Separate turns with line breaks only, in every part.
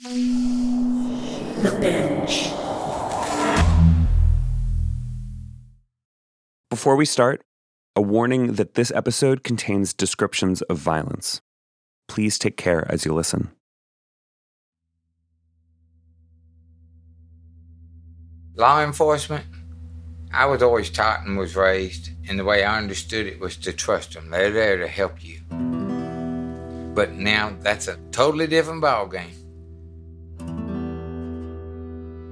The Binge.
Before we start, a warning that this episode contains descriptions of violence. Please take care as you listen.
Law enforcement, I was always taught and was raised, and the way I understood it was to trust them. They're there to help you. But now that's a totally different ballgame.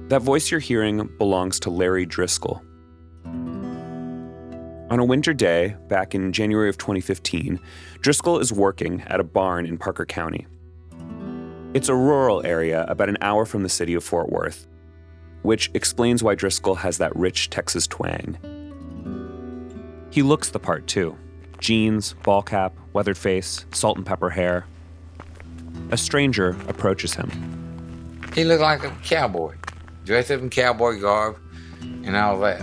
That voice you're hearing belongs to Larry Driskill. On a winter day, back in January of 2015, Driskill is working at a barn in Parker County. It's a rural area about an hour from the city of Fort Worth, which explains why Driskill has that rich Texas twang. He looks the part too jeans, ball cap, weathered face, salt and pepper hair. A stranger approaches him.
He looked like a cowboy, dressed up in cowboy garb and all that.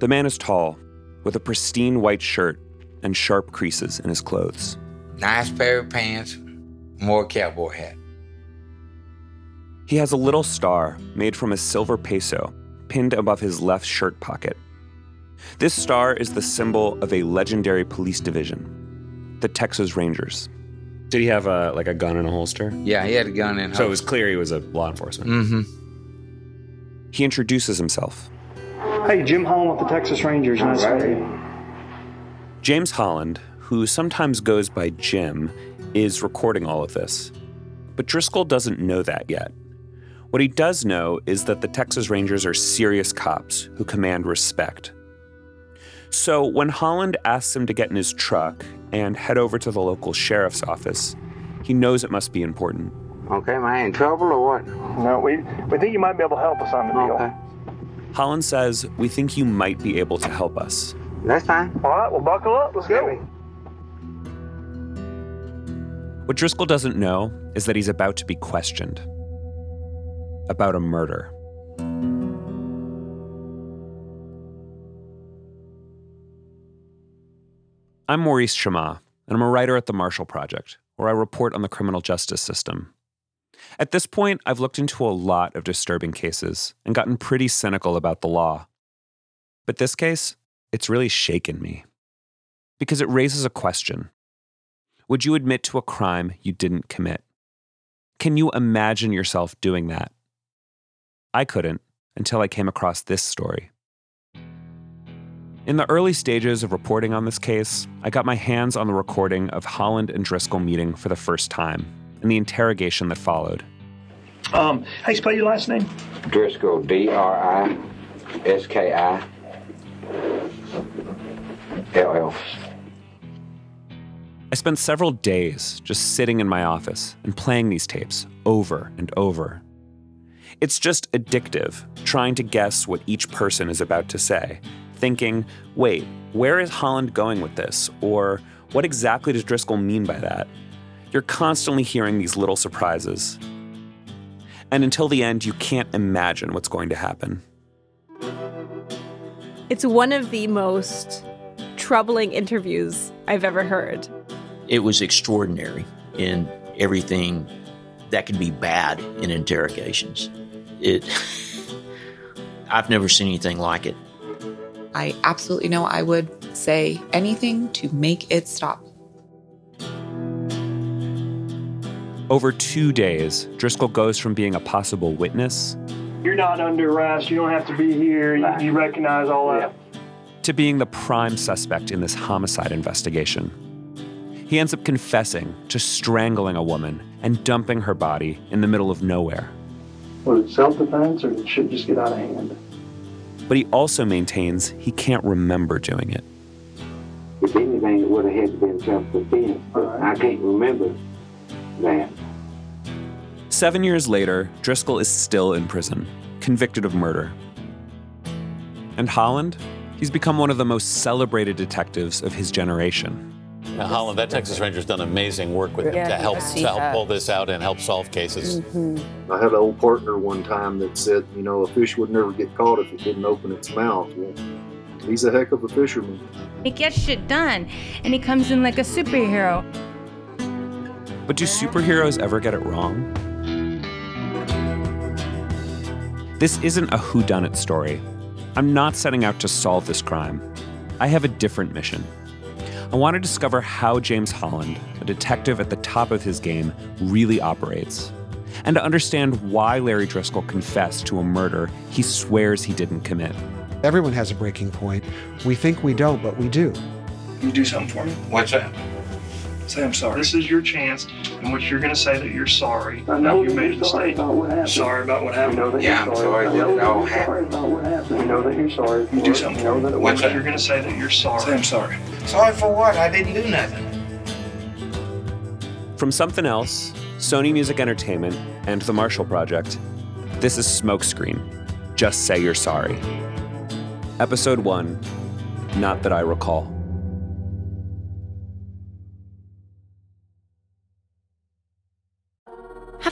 The man is tall, with a pristine white shirt and sharp creases in his clothes.
Nice pair of pants, more cowboy hat.
He has a little star made from a silver peso pinned above his left shirt pocket. This star is the symbol of a legendary police division, the Texas Rangers. Did he have a like a gun in a holster?
Yeah, he had a gun in.
So it was clear he was a law enforcement.
Mm-hmm.
He introduces himself.
Hey, Jim Holland with the Texas Rangers. Nice to meet you.
James Holland, who sometimes goes by Jim, is recording all of this. But Driskill doesn't know that yet. What he does know is that the Texas Rangers are serious cops who command respect. So when Holland asks him to get in his truck and head over to the local sheriff's office, he knows it must be important.
Okay, am I in trouble or what?
No, we, we think you might be able to help us on the deal.
Okay,
Holland says, We think you might be able to help us.
that's fine.
All right, well, buckle up. Let's go.
What Driskill doesn't know is that he's about to be questioned about a murder. I'm Maurice Chammah, and I'm a writer at the Marshall Project, where I report on the criminal justice system. At this point, I've looked into a lot of disturbing cases and gotten pretty cynical about the law. But this case, it's really shaken me. Because it raises a question Would you admit to a crime you didn't commit? Can you imagine yourself doing that? I couldn't until I came across this story. In the early stages of reporting on this case, I got my hands on the recording of Holland and Driskill meeting for the first time and the interrogation that followed.
Um, hey, spell your last name.
Driskill, D R I S K I L L.
I spent several days just sitting in my office and playing these tapes over and over. It's just addictive, trying to guess what each person is about to say, thinking, wait, where is Holland going with this? Or what exactly does Driskill mean by that? You're constantly hearing these little surprises. And until the end, you can't imagine what's going to happen.
It's one of the most troubling interviews I've ever heard.
It was extraordinary in everything that can be bad in interrogations. It I've never seen anything like it.
I absolutely know I would say anything to make it stop.
Over two days, Driskill goes from being a possible witness
You're not under arrest. You don't have to be here. You, you recognize all that.
to being the prime suspect in this homicide investigation. He ends up confessing to strangling a woman and dumping her body in the middle of nowhere.
Was it self defense or did shit just get out of hand?
But he also maintains he can't remember doing it.
If anything, it would have had to been self-defense, but I can't remember that.
Seven years later, Driskill is still in prison, convicted of murder. And Holland? He's become one of the most celebrated detectives of his generation.
Now, Holland, that Texas Ranger's done amazing work with
Yeah,
to help to help
that.
pull this out and help solve cases.
Mm-hmm.
I had an old partner one time that said, you know, a fish would never get caught if it didn't open its mouth. Well, he's a heck of a fisherman.
He gets shit done, and he comes in like a superhero.
But do superheroes ever get it wrong? This isn't a whodunit story. I'm not setting out to solve this crime. I have a different mission. I want to discover how James Holland, a detective at the top of his game, really operates, and to understand why Larry Driskill confessed to a murder he swears he didn't commit.
Everyone has a breaking point. We think we don't, but we do.
You do something for me?
What's that?
Say I'm sorry. This is your chance in which you're going to say that you're sorry.
I know
you made a mistake.
about what happened.
Sorry about what
You know
happened.
that
Yeah,
you're
I'm sorry
I know
that it all
you're sorry about what happened. You know that you're sorry.
You do something
You know that it
What's that?
You're going to say that you're sorry.
Say I'm sorry. Sorry for what? I didn't do nothing.
From Somethin' Else, Sony Music Entertainment, and The Marshall Project, this is Smokescreen Just Say You're Sorry. Episode 1 Not That I Recall.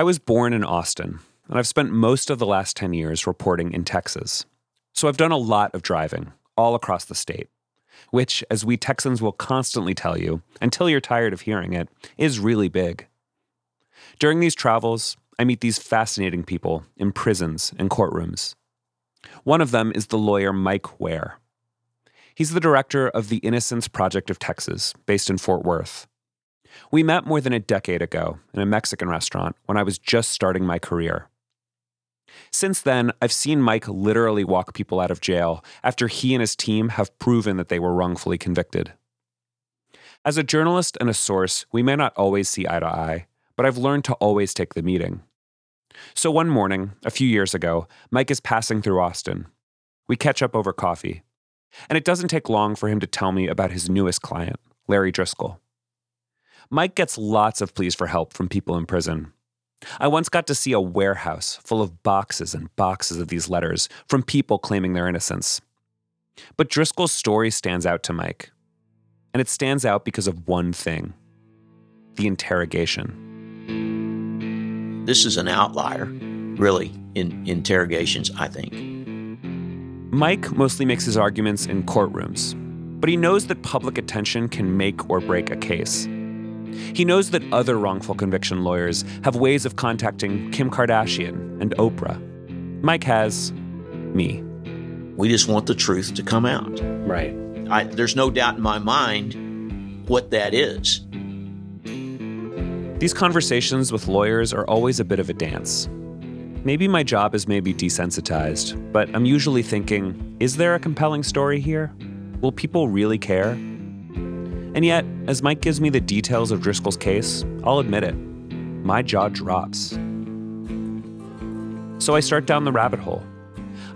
I was born in Austin, and I've spent most of the last 10 years reporting in Texas. So I've done a lot of driving all across the state, which, as we Texans will constantly tell you, until you're tired of hearing it, is really big. During these travels, I meet these fascinating people in prisons and courtrooms. One of them is the lawyer Mike Ware. He's the director of the Innocence Project of Texas, based in Fort Worth. We met more than a decade ago in a Mexican restaurant when I was just starting my career. Since then, I've seen Mike literally walk people out of jail after he and his team have proven that they were wrongfully convicted. As a journalist and a source, we may not always see eye to eye, but I've learned to always take the meeting. So one morning, a few years ago, Mike is passing through Austin. We catch up over coffee, and it doesn't take long for him to tell me about his newest client, Larry Driskill. Mike gets lots of pleas for help from people in prison. I once got to see a warehouse full of boxes and boxes of these letters from people claiming their innocence. But Driskill's story stands out to Mike. And it stands out because of one thing the interrogation.
This is an outlier, really, in interrogations, I think.
Mike mostly makes his arguments in courtrooms, but he knows that public attention can make or break a case. He knows that other wrongful conviction lawyers have ways of contacting Kim Kardashian and Oprah. Mike has me.
We just want the truth to come out.
Right.
I, there's no doubt in my mind what that is.
These conversations with lawyers are always a bit of a dance. Maybe my job is maybe desensitized, but I'm usually thinking, is there a compelling story here? Will people really care? And yet, as Mike gives me the details of Driskill's case, I'll admit it. My jaw drops. So I start down the rabbit hole.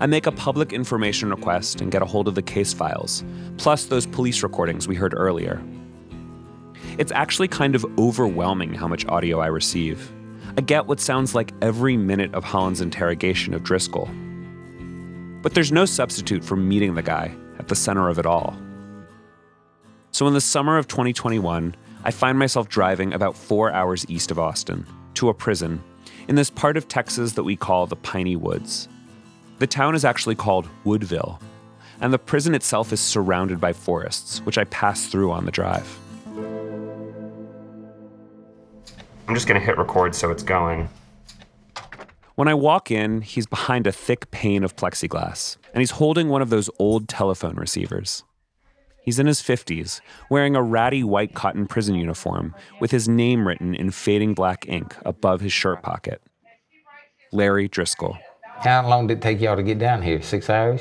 I make a public information request and get a hold of the case files, plus those police recordings we heard earlier. It's actually kind of overwhelming how much audio I receive. I get what sounds like every minute of Holland's interrogation of Driskill. But there's no substitute for meeting the guy at the center of it all. So in the summer of 2021, I find myself driving about four hours east of Austin to a prison in this part of Texas that we call the Piney Woods. The town is actually called Woodville, and the prison itself is surrounded by forests, which I pass through on the drive. I'm just going to hit record so it's going. When I walk in, he's behind a thick pane of plexiglass, and he's holding one of those old telephone receivers. He's in his 50s, wearing a ratty white cotton prison uniform with his name written in fading black ink above his shirt pocket Larry Driskill.
How long did it take y'all to get down here? Six hours?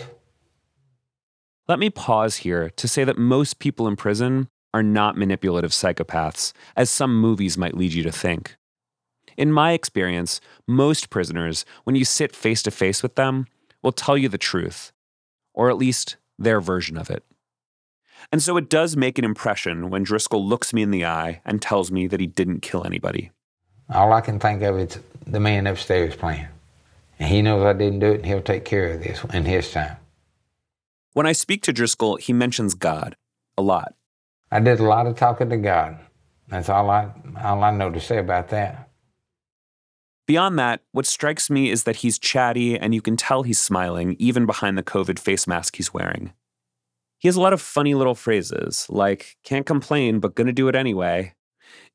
Let me pause here to say that most people in prison are not manipulative psychopaths, as some movies might lead you to think. In my experience, most prisoners, when you sit face to face with them, will tell you the truth, or at least their version of it. And so it does make an impression when Driskill looks me in the eye and tells me that he didn't kill anybody.
All I can think of is the man upstairs playing. And he knows I didn't do it, and he'll take care of this in his time.
When I speak to Driskill, he mentions God a lot.
I did a lot of talking to God. That's all I all I know to say about that.
Beyond that, what strikes me is that he's chatty and you can tell he's smiling even behind the COVID face mask he's wearing. He has a lot of funny little phrases, like, can't complain, but gonna do it anyway.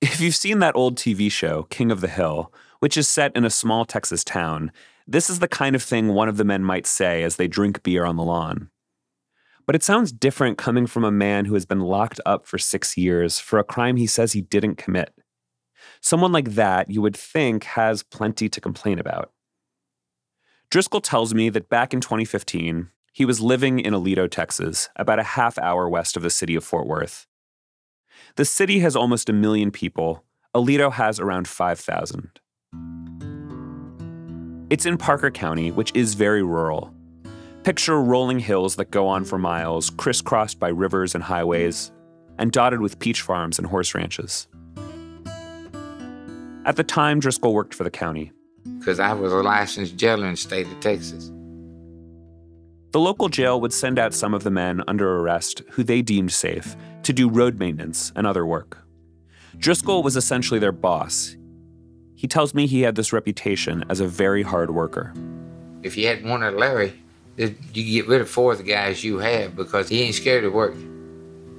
If you've seen that old TV show, King of the Hill, which is set in a small Texas town, this is the kind of thing one of the men might say as they drink beer on the lawn. But it sounds different coming from a man who has been locked up for six years for a crime he says he didn't commit. Someone like that, you would think, has plenty to complain about. Driskill tells me that back in 2015, he was living in Aledo, Texas, about a half hour west of the city of Fort Worth. The city has almost a million people. Aledo has around 5,000. It's in Parker County, which is very rural. Picture rolling hills that go on for miles, crisscrossed by rivers and highways, and dotted with peach farms and horse ranches. At the time, Driskill worked for the county.
Because I was a licensed jailer in the state of Texas.
The local jail would send out some of the men under arrest who they deemed safe to do road maintenance and other work. Driskill was essentially their boss. He tells me he had this reputation as a very hard worker.
If you had one of Larry, you get rid of four of the guys you have because he ain't scared of work.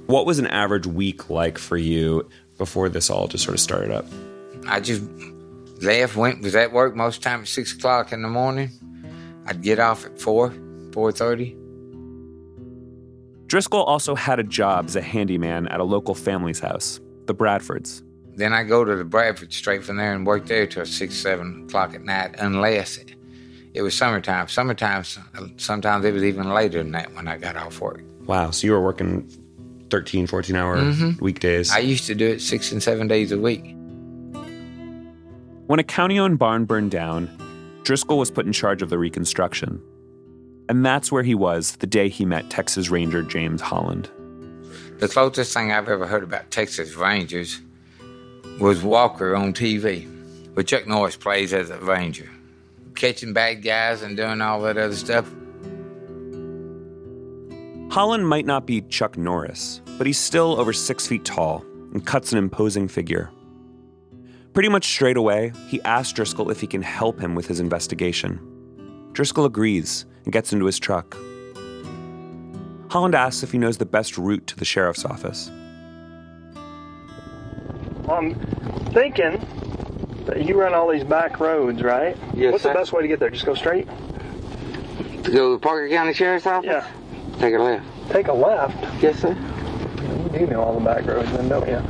What was an average week like for you before this all just sort of started up?
I just left, went, was at work most time at six o'clock in the morning. I'd get off at four, four thirty.
Driskill also had a job as a handyman at a local family's house, the Bradfords.
Then I go to the Bradford straight from there and work there till six, seven o'clock at night, unless it, it was summertime. Summertime, sometimes it was even later than that when I got off work.
Wow, so you were working 13, 14 hour
Mhm.
weekdays.
I used to do it six and seven days a week.
When a county owned barn burned down, Driskill was put in charge of the reconstruction. And that's where he was the day he met Texas Ranger James Holland.
The closest thing I've ever heard about Texas Rangers was Walker on TV, where Chuck Norris plays as a ranger, catching bad guys and doing all that other stuff.
Holland might not be Chuck Norris, but he's still over six feet tall and cuts an imposing figure. Pretty much straight away, he asks Driskill if he can help him with his investigation. Driskill agrees and gets into his truck. Holland asks if he knows the best route to the sheriff's office.
I'm thinking that you run all these back roads, right?
Yes,
What's
sir.
the best way to get there? Just go straight?
To go to the Parker County Sheriff's Office?
Yeah.
Take a left.
Take a left.
Yes, sir.
You do know all the back roads, then, don't you?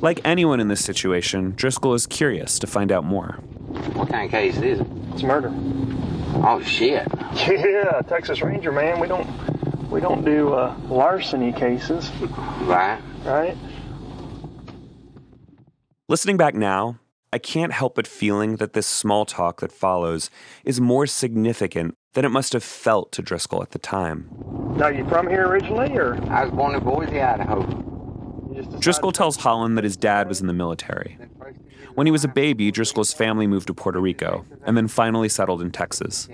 Like anyone in this situation, Driskill is curious to find out more.
What kind of case is it?
It's murder.
Oh, shit.
Yeah, Texas Ranger, man. We don't we don't do uh, larceny cases,
Right.
right?
Listening back now, I can't help but feeling that this small talk that follows is more significant than it must have felt to Driskill at the time.
Now, you from here originally, or
I was born in Boise, Idaho.
Driskill tells Holland that his dad was in the military. When he was a baby, Driskill's family moved to Puerto Rico and then finally settled in Texas.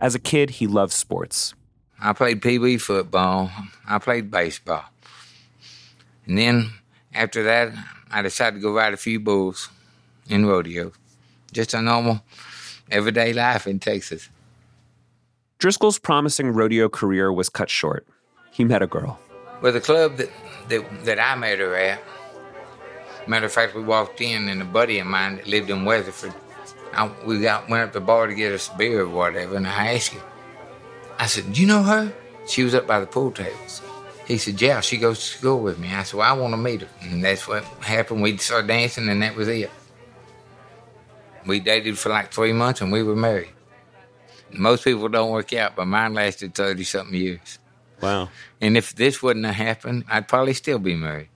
As a kid, he loved sports.
I played pee wee football. I played baseball. And then after that, I decided to go ride a few bulls in rodeo. Just a normal, everyday life in Texas.
Driskill's promising rodeo career was cut short. He met a girl.
Well, the club that, that, that I met her at, matter of fact, we walked in, and a buddy of mine that lived in Weatherford I, we got went up to the bar to get us a beer or whatever, and I asked him. I said, "Do you know her?" She was up by the pool tables. He said, "Yeah, she goes to school with me." I said, "Well, I want to meet her," and that's what happened. We started dancing, and that was it. We dated for like three months, and we were married. Most people don't work out, but mine lasted thirty something years.
Wow.
And if this wouldn't have happened, I'd probably still be married.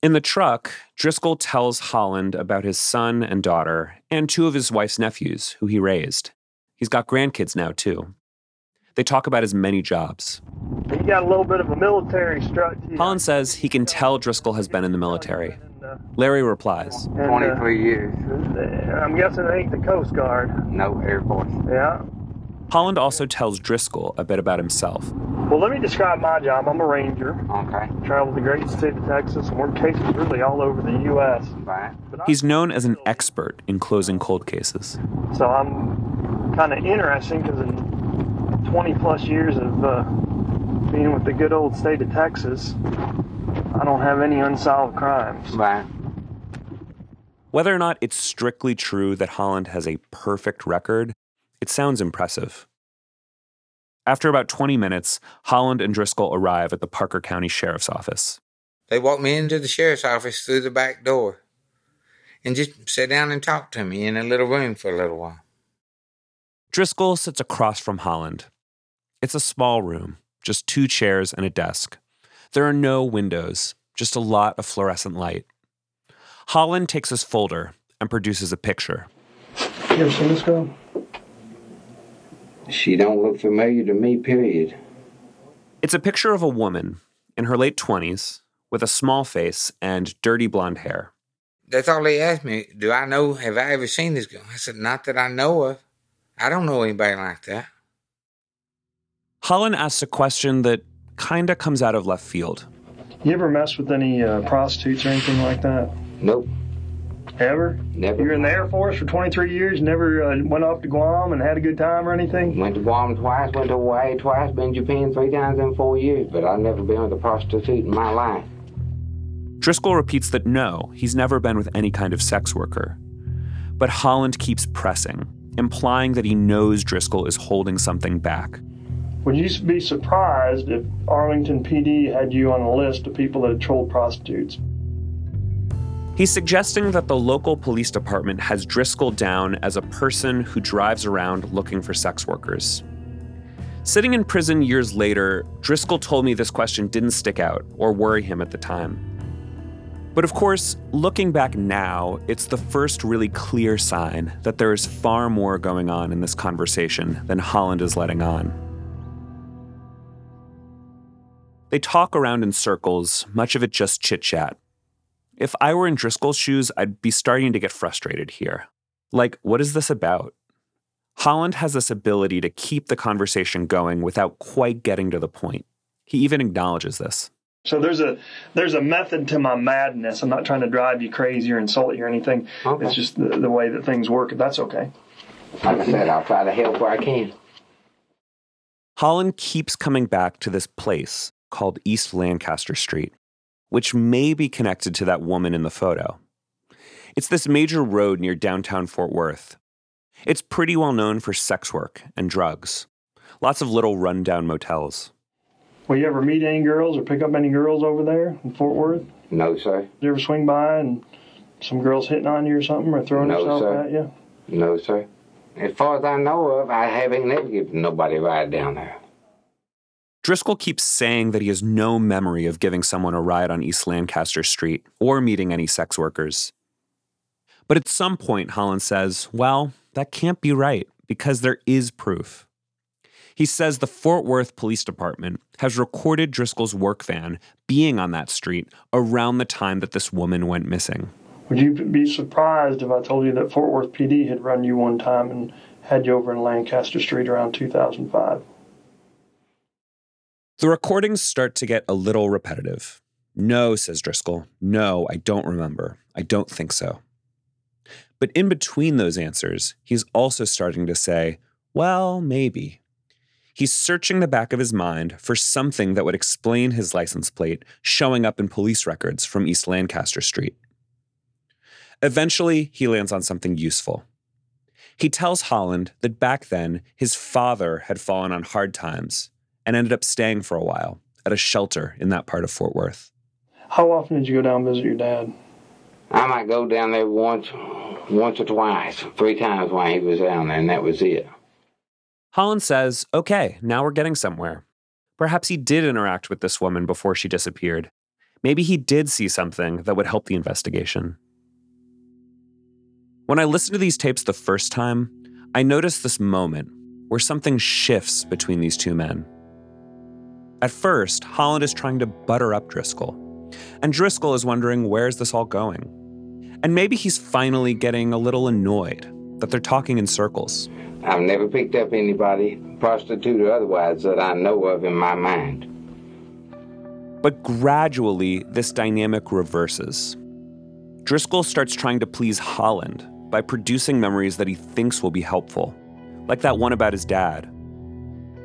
In the truck, Driskill tells Holland about his son and daughter and two of his wife's nephews who he raised. He's got grandkids now, too. They talk about his many jobs.
You got a little bit of a military strut to.
Holland says he can tell Driskill has been in the military. Larry replies
uh,
23 years.
I'm guessing it ain't the Coast Guard.
No, Air Force.
Yeah.
Holland also tells Driskill a bit about himself.
Well, let me describe my job. I'm a ranger.
Okay.
Travel the great state of Texas and work cases really all over the U.S.
Right.
He's known as an expert in closing cold cases.
So I'm kind of interesting because in 20 plus years of uh, being with the good old state of Texas, I don't have any unsolved crimes.
Right.
Whether or not it's strictly true that Holland has a perfect record, it sounds impressive. After about 20 minutes, Holland and Driskill arrive at the Parker County Sheriff's Office.
They walked me into the sheriff's office through the back door and just sat down and talked to me in a little room for a little while.
Driskill sits across from Holland. It's a small room, just two chairs and a desk. There are no windows, just a lot of fluorescent light. Holland takes his folder and produces a picture.
You ever seen this girl?
She don't look familiar to me, period.
It's a picture of a woman in her late 20s with a small face and dirty blonde hair.
That's all they asked me. Do I know, have I ever seen this girl? I said, not that I know of. I don't know anybody like that.
Holland asks a question that kinda comes out of left field.
You ever mess with any uh, prostitutes or anything like that?
Nope.
Ever?
Never.
You were in the Air Force for 23 years, never uh, went off to Guam and had a good time or anything?
Went to Guam twice, went to Hawaii twice, been to Japan three times in four years, but I've never been with a prostitute in my life.
Driskill repeats that no, he's never been with any kind of sex worker. But Holland keeps pressing, implying that he knows Driskill is holding something back.
Would you be surprised if Arlington PD had you on a list of people that had trolled prostitutes?
He's suggesting that the local police department has Driskill down as a person who drives around looking for sex workers. Sitting in prison years later, Driskill told me this question didn't stick out or worry him at the time. But of course, looking back now, it's the first really clear sign that there is far more going on in this conversation than Holland is letting on. They talk around in circles, much of it just chit chat. If I were in Driskill's shoes, I'd be starting to get frustrated here. Like, what is this about? Holland has this ability to keep the conversation going without quite getting to the point. He even acknowledges this.
So there's a there's a method to my madness. I'm not trying to drive you crazy or insult you or anything.
Okay.
It's just the, the way that things work. If that's okay.
Like I said, I'll try to help where I can.
Holland keeps coming back to this place called East Lancaster Street, which may be connected to that woman in the photo. It's this major road near downtown Fort Worth. It's pretty well known for sex work and drugs. Lots of little rundown motels.
Will you ever meet any girls or pick up any girls over there in Fort Worth?
No, sir.
Did you ever swing by and some girls hitting on you or something or throwing
No,
herself
sir.
at you?
No, sir. As far as I know of, I haven't never given nobody a ride down there.
Driskill keeps saying that he has no memory of giving someone a ride on East Lancaster Street or meeting any sex workers. But at some point, Holland says, well, that can't be right because there is proof. He says the Fort Worth Police Department has recorded Driskill's work van being on that street around the time that this woman went missing.
Would you be surprised if I told you that Fort Worth PD had run you one time and had you over in Lancaster Street around 2005?
The recordings start to get a little repetitive. No, says Driskill. No, I don't remember. I don't think so. But in between those answers, he's also starting to say, well, maybe. He's searching the back of his mind for something that would explain his license plate showing up in police records from East Lancaster Street. Eventually, he lands on something useful. He tells Holland that back then his father had fallen on hard times and ended up staying for a while at a shelter in that part of Fort Worth.
How often did you go down and visit your dad?
I might go down there once, once or twice, three times while he was down there, and that was it.
Holland says, okay, now we're getting somewhere. Perhaps he did interact with this woman before she disappeared. Maybe he did see something that would help the investigation. When I listened to these tapes the first time, I noticed this moment where something shifts between these two men. At first, Holland is trying to butter up Driskill, and Driskill is wondering where's this all going? And maybe he's finally getting a little annoyed that they're talking in circles.
I've never picked up anybody, prostitute or otherwise, that I know of in my mind.
But gradually, this dynamic reverses. Driskill starts trying to please Holland by producing memories that he thinks will be helpful, like that one about his dad.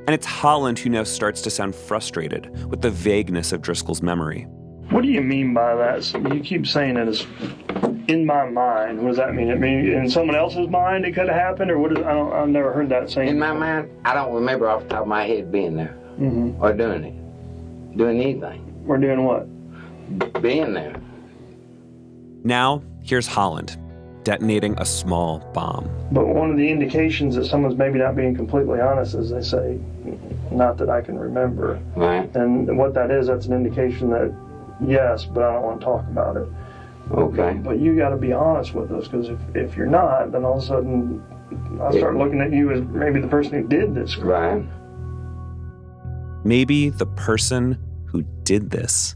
And it's Holland who now starts to sound frustrated with the vagueness of Driskill's memory.
What do you mean by that? So you keep saying it is in my mind. What does that mean? It mean in someone else's mind it could have happened, or what? Is, I don't. I've never heard that saying.
In my mind, I don't remember off the top of my head being there
Mm-hmm.
or doing it, doing anything,
We're doing what?
being there.
Now, here's Holland detonating a small bomb.
But one of the indications that someone's maybe not being completely honest is they say, "Not that I can remember."
Right.
And what that is, that's an indication that yes, but I don't want to talk about it.
Okay.
But you got to be honest with us because if, if you're not, then all of a sudden I start looking at you as maybe the person who did this.
Right.
Maybe the person who did this.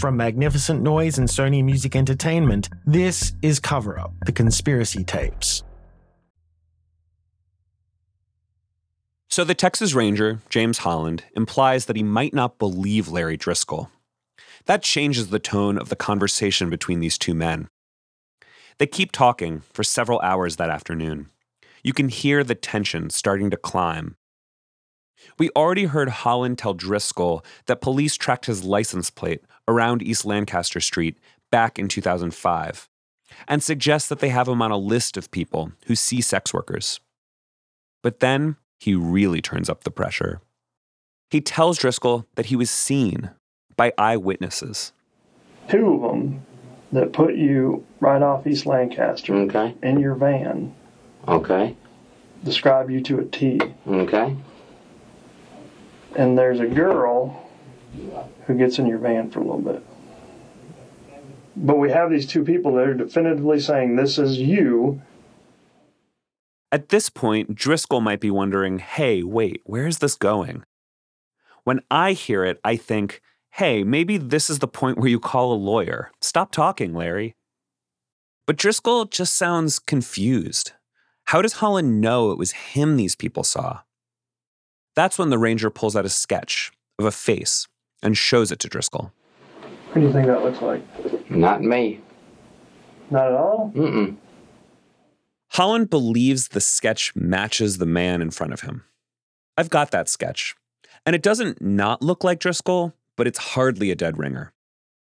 From Magnificent Noise and Sony Music Entertainment, this is Cover Up, the conspiracy tapes.
So the Texas Ranger, James Holland, implies that he might not believe Larry Driskill. That changes the tone of the conversation between these two men. They keep talking for several hours that afternoon. You can hear the tension starting to climb. We already heard Holland tell Driskill that police tracked his license plate around East Lancaster Street back in 2005 and suggests that they have him on a list of people who see sex workers. But then he really turns up the pressure. He tells Driskill that he was seen by eyewitnesses.
Two of them that put you right off East Lancaster
Okay.
in your van
Okay.
describe you to a T.
Okay.
And there's a girl who gets in your van for a little bit. But we have these two people that are definitively saying this is you.
At this point, Driskill might be wondering hey, wait, where is this going? When I hear it, I think, hey, maybe this is the point where you call a lawyer. Stop talking, Larry. But Driskill just sounds confused. How does Holland know it was him these people saw? That's when the ranger pulls out a sketch of a face and shows it to Driskill.
What do you think that looks like?
Not me.
Not at all?
Mm-mm.
Holland believes the sketch matches the man in front of him. I've got that sketch. And it doesn't not look like Driskill, but it's hardly a dead ringer.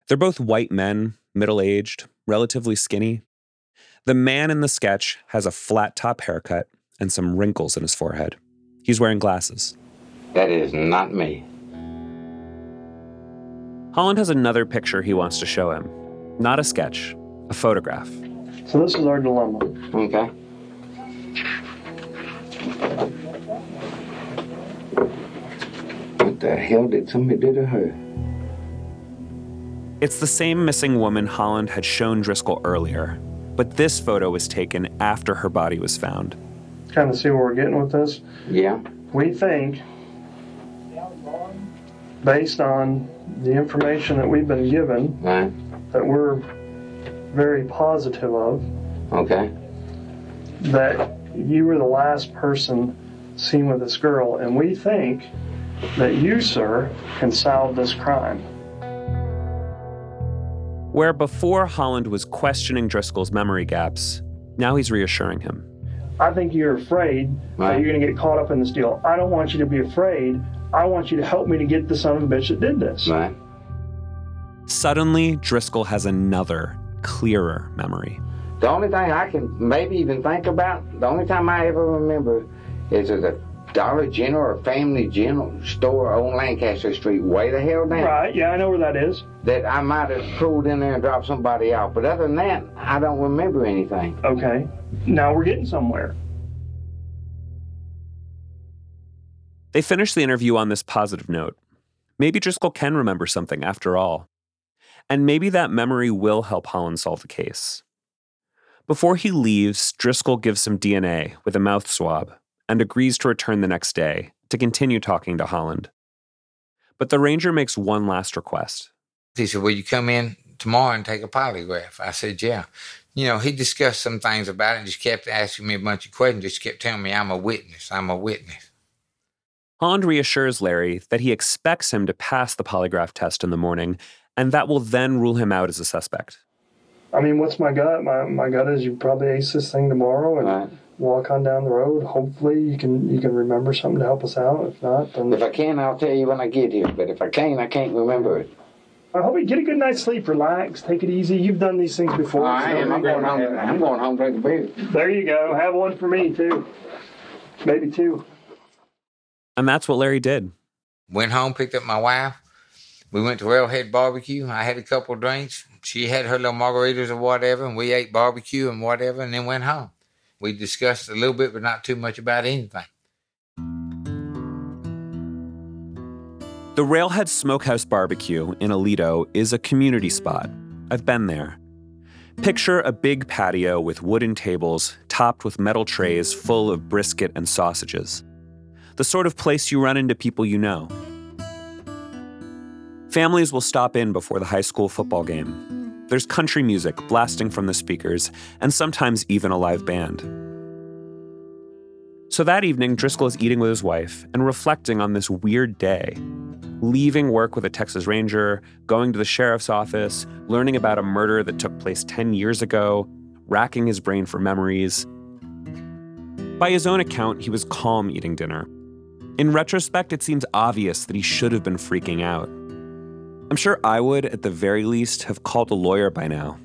They're both white men, middle aged, relatively skinny. The man in the sketch has a flat top haircut and some wrinkles in his forehead. He's wearing glasses.
That is not me.
Holland has another picture he wants to show him. Not a sketch, a photograph.
So this is our dilemma.
Okay. What the hell did somebody do to her?
It's the same missing woman Holland had shown Driskill earlier, but this photo was taken after her body was found.
Kind of see where we're getting with this.
Yeah.
We think, based on the information that we've been given,
Right.
that we're very positive of
Okay.
that you were the last person seen with this girl, and we think that you, sir, can solve this crime.
Where before Holland was questioning Driskill's memory gaps, now he's reassuring him.
I think you're afraid that you're going to get caught up in this deal. I don't want you to be afraid. I want you to help me to get the son of a bitch that did this.
Right.
Suddenly, Driskill has another, clearer memory.
The only thing I can maybe even think about, the only time I ever remember is at a Dollar General or Family General store on Lancaster Street, way the hell down.
Right, yeah, I know where that is.
That I might have pulled in there and dropped somebody off. But other than that, I don't remember anything.
Okay. Now we're getting somewhere.
They finish the interview on this positive note. Maybe Driskill can remember something after all. And maybe that memory will help Holland solve the case. Before he leaves, Driskill gives some DNA with a mouth swab and agrees to return the next day to continue talking to Holland. But the ranger makes one last request.
He said, Will you come in tomorrow and take a polygraph? I said, Yeah. You know, he discussed some things about it, and just kept asking me a bunch of questions, just kept telling me I'm a witness, I'm a witness.
Holland reassures Larry that he expects him to pass the polygraph test in the morning, and that will then rule him out as a suspect.
I mean, what's my gut? My, my gut is you probably ace this thing tomorrow and walk on down the road. Hopefully, you can you can remember something to help us out. If not, then
If I can, I'll tell you when I get here. But if I can't, I can't remember it.
I hope you get a good night's sleep. Relax, take it easy. You've done these things before.
I am. I'm going home. I'm going home to drink a beer.
There you go. Have one for me too. Maybe two.
And that's what Larry did.
Went home, picked up my wife. We went to Railhead Barbecue. I had a couple drinks. She had her little margaritas or whatever, and we ate barbecue and whatever, and then went home. We discussed a little bit, but not too much about anything.
The Railhead Smokehouse Barbecue in Aledo is a community spot. I've been there. Picture a big patio with wooden tables topped with metal trays full of brisket and sausages. The sort of place you run into people you know. Families will stop in before the high school football game. There's country music blasting from the speakers, and sometimes even a live band. So that evening, Driskill is eating with his wife and reflecting on this weird day. Leaving work with a Texas Ranger, going to the sheriff's office, learning about a murder that took place 10 years ago, racking his brain for memories. By his own account, he was calm eating dinner. In retrospect, it seems obvious that he should have been freaking out. I'm sure I would, at the very least, have called a lawyer by now.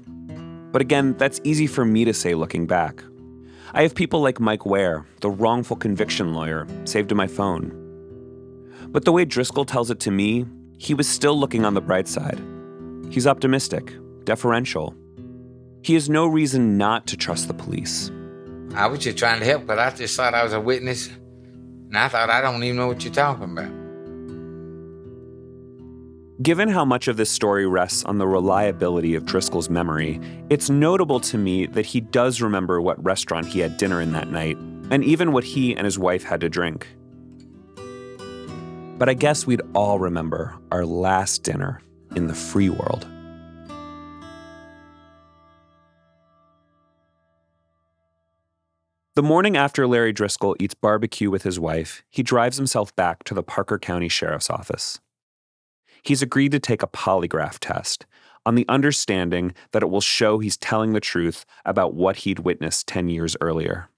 But again, that's easy for me to say looking back. I have people like Mike Ware, the wrongful conviction lawyer, saved in my phone. But the way Driskill tells it to me, he was still looking on the bright side. He's optimistic, deferential. He has no reason not to trust the police.
I was just trying to help, but I just thought I was a witness, and I thought I don't even know what you're talking about.
Given how much of this story rests on the reliability of Driskill's memory, it's notable to me that he does remember what restaurant he had dinner in that night, and even what he and his wife had to drink. But I guess we'd all remember our last dinner in the free world. The morning after Larry Driskill eats barbecue with his wife, he drives himself back to the Parker County Sheriff's Office. He's agreed to take a polygraph test on the understanding that it will show he's telling the truth about what he'd witnessed 10 years earlier.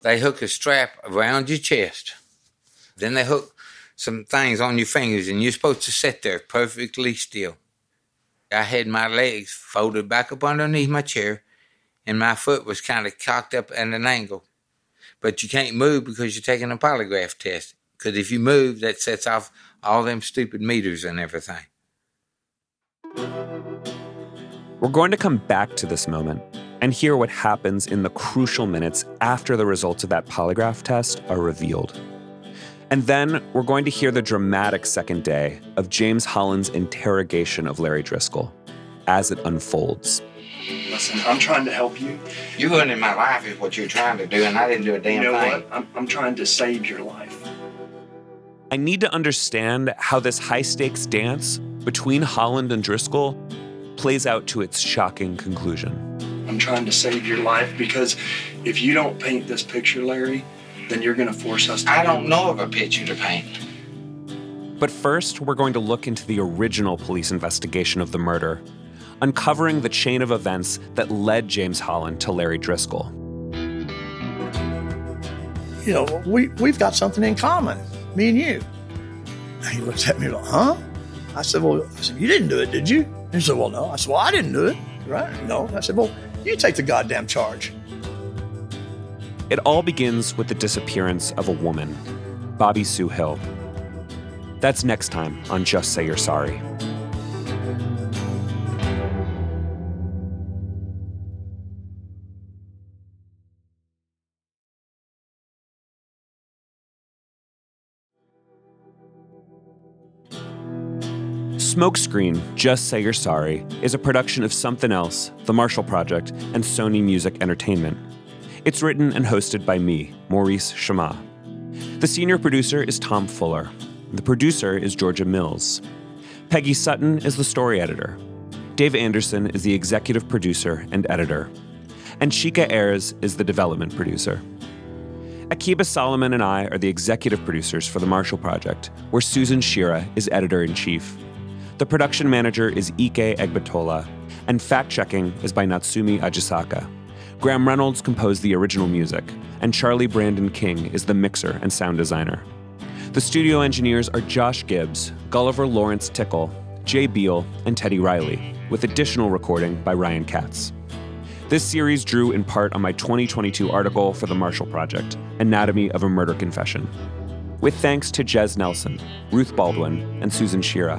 They hook a strap around your chest. Then they hook some things on your fingers, and you're supposed to sit there perfectly still. I had my legs folded back up underneath my chair, and my foot was kind of cocked up at an angle. But you can't move because you're taking a polygraph test. Because if you move, that sets off all them stupid meters and everything.
We're going to come back to this moment and hear what happens in the crucial minutes after the results of that polygraph test are revealed. And then we're going to hear the dramatic second day of James Holland's interrogation of Larry Driskill as it unfolds.
Listen, I'm trying to help you.
You ruining my life is what you're trying to do, and I didn't do a damn
you know
thing.
what? I'm, I'm trying to save your life.
I need to understand how this high stakes dance between Holland and Driskill plays out to its shocking conclusion.
I'm trying to save your life because if you don't paint this picture, Larry, then you're going to force us to.
I don't know of a picture to paint.
But first, we're going to look into the original police investigation of the murder, uncovering the chain of events that led James Holland to Larry Driskill.
You know, we, we've got something in common, me and you. And he looks at me like, huh? I said, well, I said, you didn't do it, did you? He said, well, no. I said, well, I didn't do it. Right? No. I said, well, you take the goddamn charge.
It all begins with the disappearance of a woman, Bobbie Sue Hill. That's next time on Just Say You're Sorry. Smokescreen, Just Say You're Sorry, is a production of Somethin' Else, The Marshall Project, and Sony Music Entertainment. It's written and hosted by me, Maurice Chammah. The senior producer is Tom Fuller. The producer is Georgia Mills. Peggy Sutton is the story editor. Dave Anderson is the executive producer and editor. And Shika Ayers is the development producer. Akiba Solomon and I are the executive producers for the Marshall Project, where Susan Chira is editor in chief. The production manager is Ike Egbatola, and fact checking is by Natsumi Ajisaka. Graham Reynolds composed the original music, and Charlie Brandon King is the mixer and sound designer. The studio engineers are Josh Gibbs, Gulliver Lawrence Tickle, Jay Beal, and Teddy Riley, with additional recording by Ryan Katz. This series drew in part on my 2022 article for the Marshall Project, Anatomy of a Murder Confession. With thanks to Jez Nelson, Ruth Baldwin, and Susan Chira.